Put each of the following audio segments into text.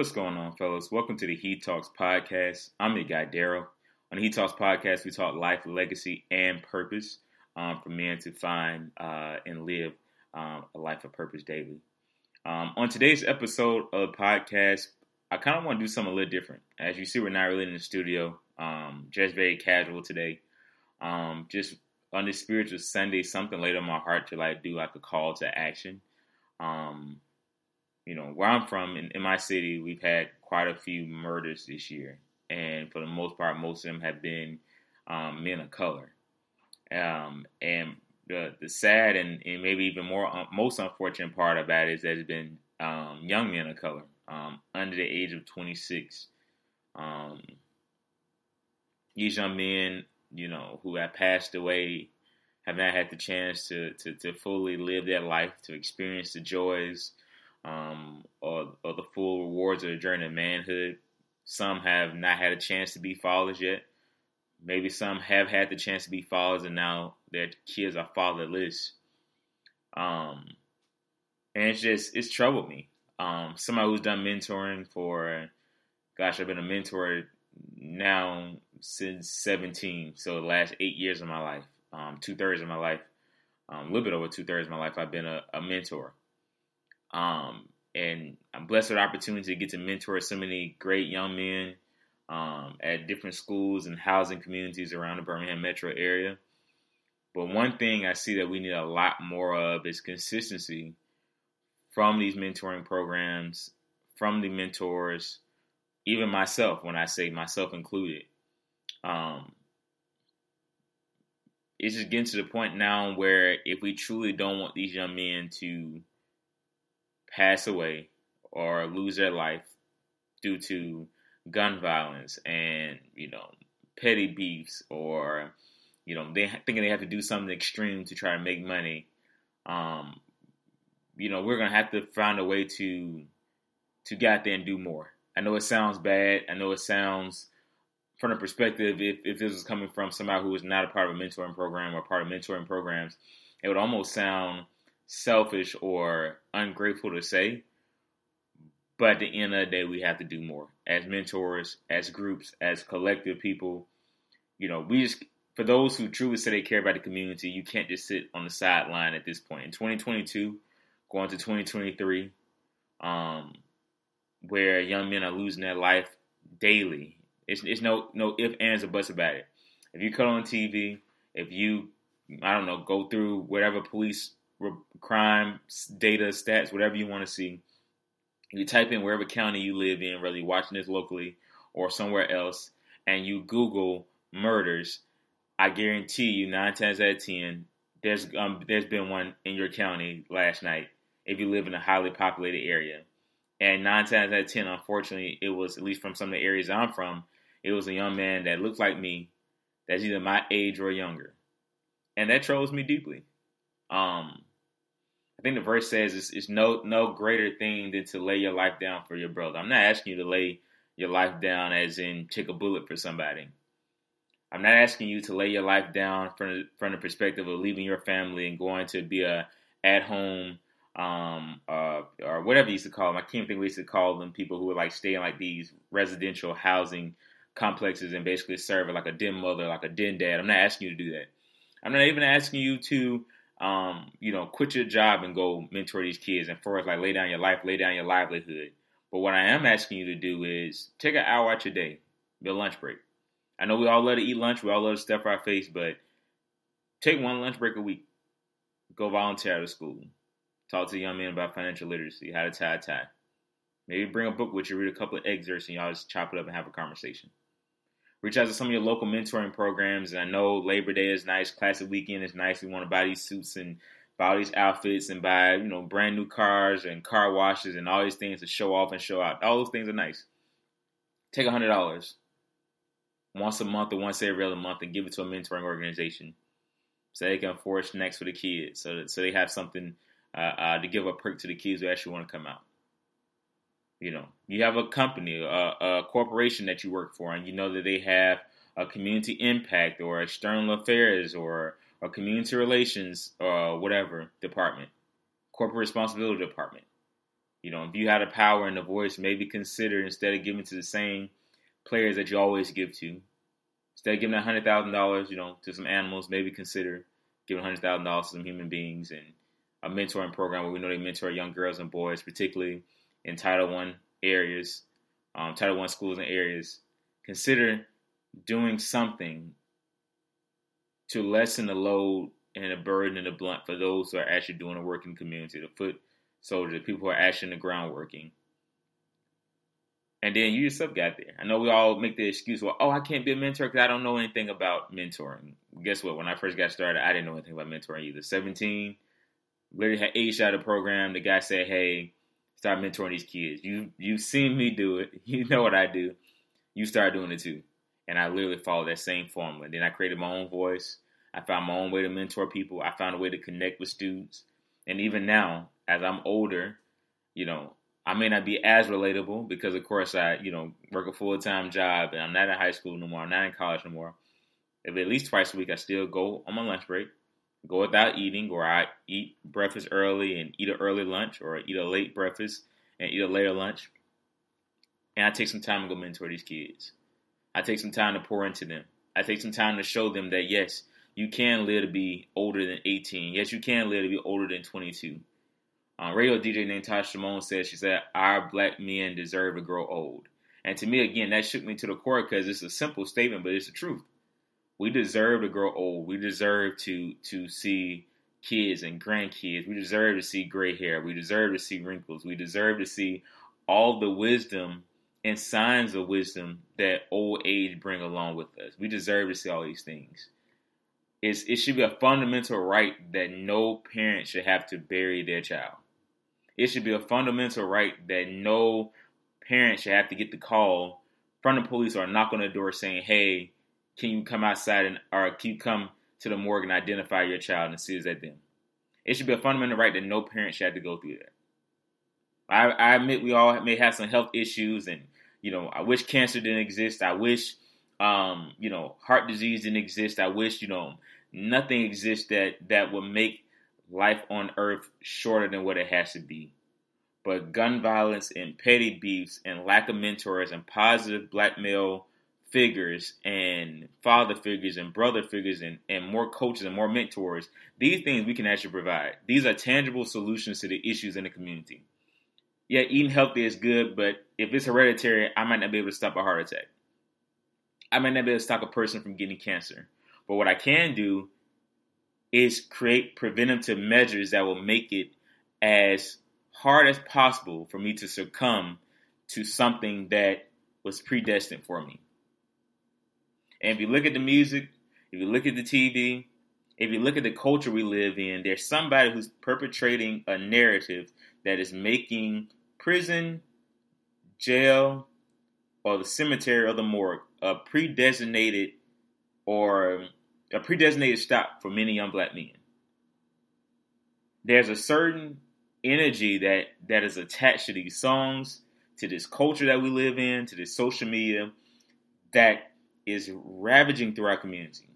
What's going on, fellas? Welcome to the He Talks podcast. I'm your guy, Daryl. On the He Talks podcast, we talk life, legacy, and purpose um, for men to find uh, and live um, a life of purpose daily. Um, on today's episode of podcast, I kind of want to do something a little different. As you see, we're not really in the studio, um, just very casual today. Um, just on this spiritual Sunday, something laid on my heart to like do like a call to action. Um, you know, where I'm from in, in my city, we've had quite a few murders this year, and for the most part, most of them have been um, men of color. Um, and the the sad and, and maybe even more uh, most unfortunate part about it is that it's been um, young men of color um, under the age of 26. Um, these young men, you know, who have passed away, have not had the chance to to, to fully live their life, to experience the joys um, or, or the full rewards of the journey of manhood. Some have not had a chance to be fathers yet. Maybe some have had the chance to be fathers and now their kids are fatherless. Um, and it's just it's troubled me. Um, somebody who's done mentoring for, gosh, I've been a mentor now since 17, so the last eight years of my life, um, two thirds of my life, um, a little bit over two thirds of my life, I've been a, a mentor. Um, and I'm blessed with the opportunity to get to mentor so many great young men um, at different schools and housing communities around the Birmingham metro area. But one thing I see that we need a lot more of is consistency from these mentoring programs, from the mentors, even myself, when I say myself included. Um, it's just getting to the point now where if we truly don't want these young men to pass away or lose their life due to gun violence and you know petty beefs or you know they thinking they have to do something extreme to try to make money um you know we're gonna have to find a way to to get out there and do more. I know it sounds bad. I know it sounds from a perspective if, if this was coming from somebody who was not a part of a mentoring program or part of mentoring programs it would almost sound selfish or ungrateful to say. But at the end of the day, we have to do more as mentors, as groups, as collective people. You know, we just, for those who truly say they care about the community, you can't just sit on the sideline at this point. In 2022, going to 2023, um, where young men are losing their life daily. It's, it's no no if, ands, or buts about it. If you cut on TV, if you, I don't know, go through whatever police crime data, stats, whatever you want to see. You type in wherever county you live in, whether you're watching this locally or somewhere else, and you Google murders. I guarantee you, nine times out of ten, there's um, there's been one in your county last night if you live in a highly populated area. And nine times out of ten, unfortunately, it was at least from some of the areas I'm from, it was a young man that looked like me, that's either my age or younger, and that troubles me deeply. Um, I think the verse says it's, it's no no greater thing than to lay your life down for your brother. I'm not asking you to lay your life down as in take a bullet for somebody. I'm not asking you to lay your life down from from the perspective of leaving your family and going to be a at home um, uh, or whatever you used to call them. I can't think we used to call them people who would like stay in like these residential housing complexes and basically serve like a den mother, like a den dad. I'm not asking you to do that. I'm not even asking you to um, you know, quit your job and go mentor these kids and for us, like lay down your life, lay down your livelihood. But what I am asking you to do is take an hour out your day, your lunch break. I know we all love to eat lunch, we all love to stuff our face, but take one lunch break a week. Go volunteer at a school. Talk to young men about financial literacy, how to tie a tie. Maybe bring a book with you, read a couple of excerpts, and y'all just chop it up and have a conversation reach out to some of your local mentoring programs. And I know Labor Day is nice, Classic Weekend is nice. We want to buy these suits and buy all these outfits and buy, you know, brand new cars and car washes and all these things to show off and show out. All those things are nice. Take a hundred dollars once a month or once every other month and give it to a mentoring organization so they can forge next for the kids, so that, so they have something uh, uh, to give a perk to the kids who actually want to come out. You know, you have a company, a, a corporation that you work for, and you know that they have a community impact or external affairs or a community relations or whatever department, corporate responsibility department. You know, if you had a power and a voice, maybe consider instead of giving to the same players that you always give to, instead of giving hundred thousand dollars, you know, to some animals, maybe consider giving hundred thousand dollars to some human beings and a mentoring program where we know they mentor young girls and boys, particularly in Title One areas, um, Title One schools and areas. Consider doing something to lessen the load and the burden and the blunt for those who are actually doing the work in the community, the foot soldiers, the people who are actually in the ground working. And then you yourself got there. I know we all make the excuse, well, oh, I can't be a mentor because I don't know anything about mentoring. Guess what? When I first got started, I didn't know anything about mentoring either. 17, literally had aged out of the program. The guy said, hey, start mentoring these kids. You, you've seen me do it. You know what I do. You start doing it too. And I literally followed that same formula. Then I created my own voice. I found my own way to mentor people. I found a way to connect with students. And even now, as I'm older, you know, I may not be as relatable because, of course, I, you know, work a full time job and I'm not in high school no more. I'm not in college no more. If at least twice a week, I still go on my lunch break, go without eating, or I eat breakfast early and eat an early lunch, or eat a late breakfast and eat a later lunch. And I take some time to go mentor these kids. I take some time to pour into them. I take some time to show them that yes, you can live to be older than 18. Yes, you can live to be older than 22. Um, radio DJ named Tasha Simone said, she said, our black men deserve to grow old. And to me, again, that shook me to the core because it's a simple statement, but it's the truth. We deserve to grow old. We deserve to to see kids and grandkids. We deserve to see gray hair. We deserve to see wrinkles. We deserve to see all the wisdom and signs of wisdom that old age bring along with us. We deserve to see all these things. It's, it should be a fundamental right that no parent should have to bury their child. It should be a fundamental right that no parent should have to get the call from the police or knock on the door saying, "Hey, can you come outside and or can you come to the morgue and identify your child and see is that them?" It should be a fundamental right that no parent should have to go through that. I, I admit we all may have some health issues, and you know, I wish cancer didn't exist. I wish, um, you know, heart disease didn't exist. I wish, you know, nothing exists that that would make life on earth shorter than what it has to be. But gun violence and petty beefs and lack of mentors and positive black male figures and father figures and brother figures and, and more coaches and more mentors, these things we can actually provide. These are tangible solutions to the issues in the community. Yeah, eating healthy is good, but if it's hereditary, I might not be able to stop a heart attack. I might not be able to stop a person from getting cancer. But what I can do is create preventative measures that will make it as hard as possible for me to succumb to something that was predestined for me. And if you look at the music, if you look at the TV, if you look at the culture we live in, there's somebody who's perpetrating a narrative that is making prison, jail, or the cemetery or the morgue a predesignated or a predesignated stop for many young black men. There's a certain energy that that is attached to these songs, to this culture that we live in, to this social media that is ravaging through our community.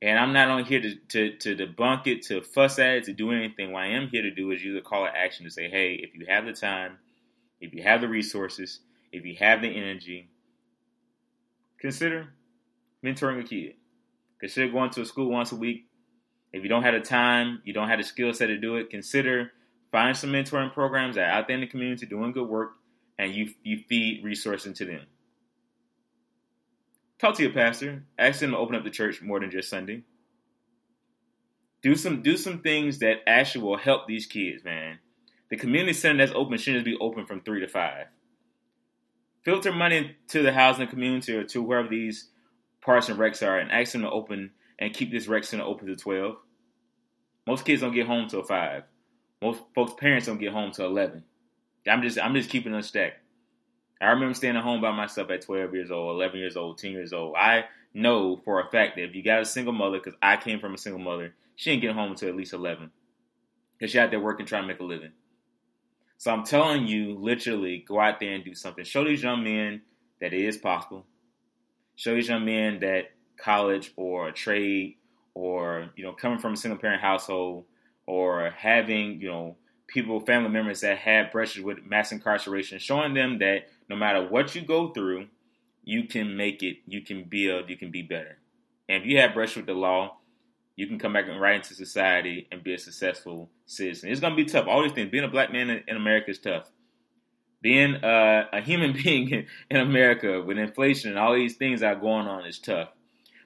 And I'm not only here to, to, to debunk it, to fuss at it, to do anything. What I am here to do is use a call to action to say, hey, if you have the time, if you have the resources, if you have the energy, consider mentoring a kid. Consider going to a school once a week. If you don't have the time, you don't have the skill set to do it, consider find some mentoring programs that are out there in the community doing good work and you you feed resources into them. Talk to your pastor. Ask them to open up the church more than just Sunday. Do some do some things that actually will help these kids, man. The community center that's open shouldn't be open from three to five. Filter money to the housing community or to wherever these parks and recs are and ask them to open and keep this rec center open to 12. Most kids don't get home till 5. Most folks' parents don't get home till 11. I'm just I'm just keeping them stacked. I remember staying at home by myself at 12 years old, 11 years old, 10 years old. I know for a fact that if you got a single mother, because I came from a single mother, she didn't get home until at least 11. Because she out there working, trying to make a living. So I'm telling you, literally, go out there and do something. Show these young men that it is possible show these young men that college or a trade or you know coming from a single parent household or having you know people, family members that had brushes with mass incarceration, showing them that no matter what you go through, you can make it, you can build, you can be better. And if you have brushed with the law, you can come back and right into society and be a successful citizen. It's gonna be tough. All these things. Being a black man in, in America is tough. Being uh, a human being in, in America with inflation and all these things that are going on is tough.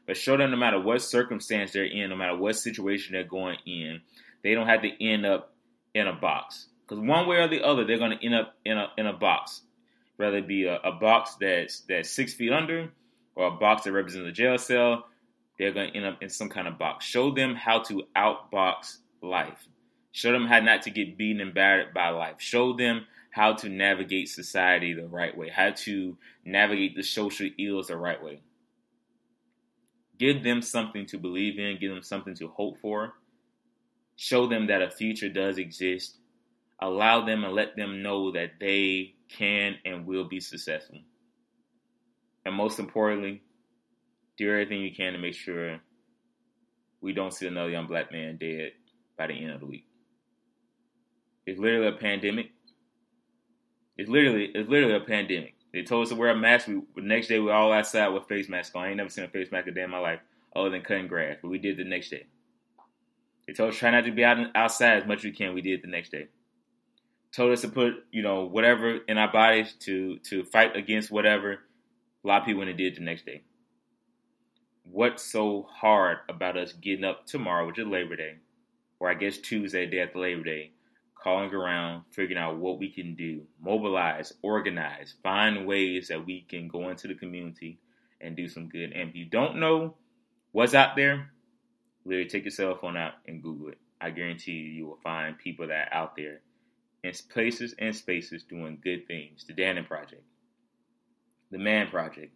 But show them no matter what circumstance they're in, no matter what situation they're going in, they don't have to end up in a box. Because one way or the other, they're going to end up in a in a box, whether it be a, a box that's that's six feet under, or a box that represents a jail cell. They're going to end up in some kind of box. Show them how to outbox life. Show them how not to get beaten and battered by life. Show them how to navigate society the right way, how to navigate the social ills the right way. Give them something to believe in, give them something to hope for, show them that a future does exist, allow them and let them know that they can and will be successful. And most importantly, do everything you can to make sure we don't see another young black man dead by the end of the week. It's literally a pandemic. It's literally it's literally a pandemic. They told us to wear a mask. We, the next day we all outside with face masks on. I ain't never seen a face mask a day in my life other than cutting grass, but we did the next day. They told us try not to be out outside as much as we can. We did the next day. Told us to put you know whatever in our bodies to to fight against whatever. A lot of people went and did the next day. What's so hard about us getting up tomorrow, which is Labor Day, or I guess Tuesday, day after Labor Day, calling around, figuring out what we can do, mobilize, organize, find ways that we can go into the community and do some good. And if you don't know what's out there, literally take your cell phone out and Google it. I guarantee you, you will find people that are out there in places and spaces doing good things. The Dannon Project, the Man Project,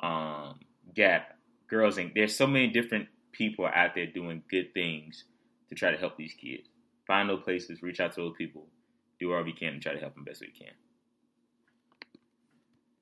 um, Gap, Girls Inc. There's so many different people out there doing good things to try to help these kids. Find those places, reach out to those people, do whatever you can to try to help them best we can.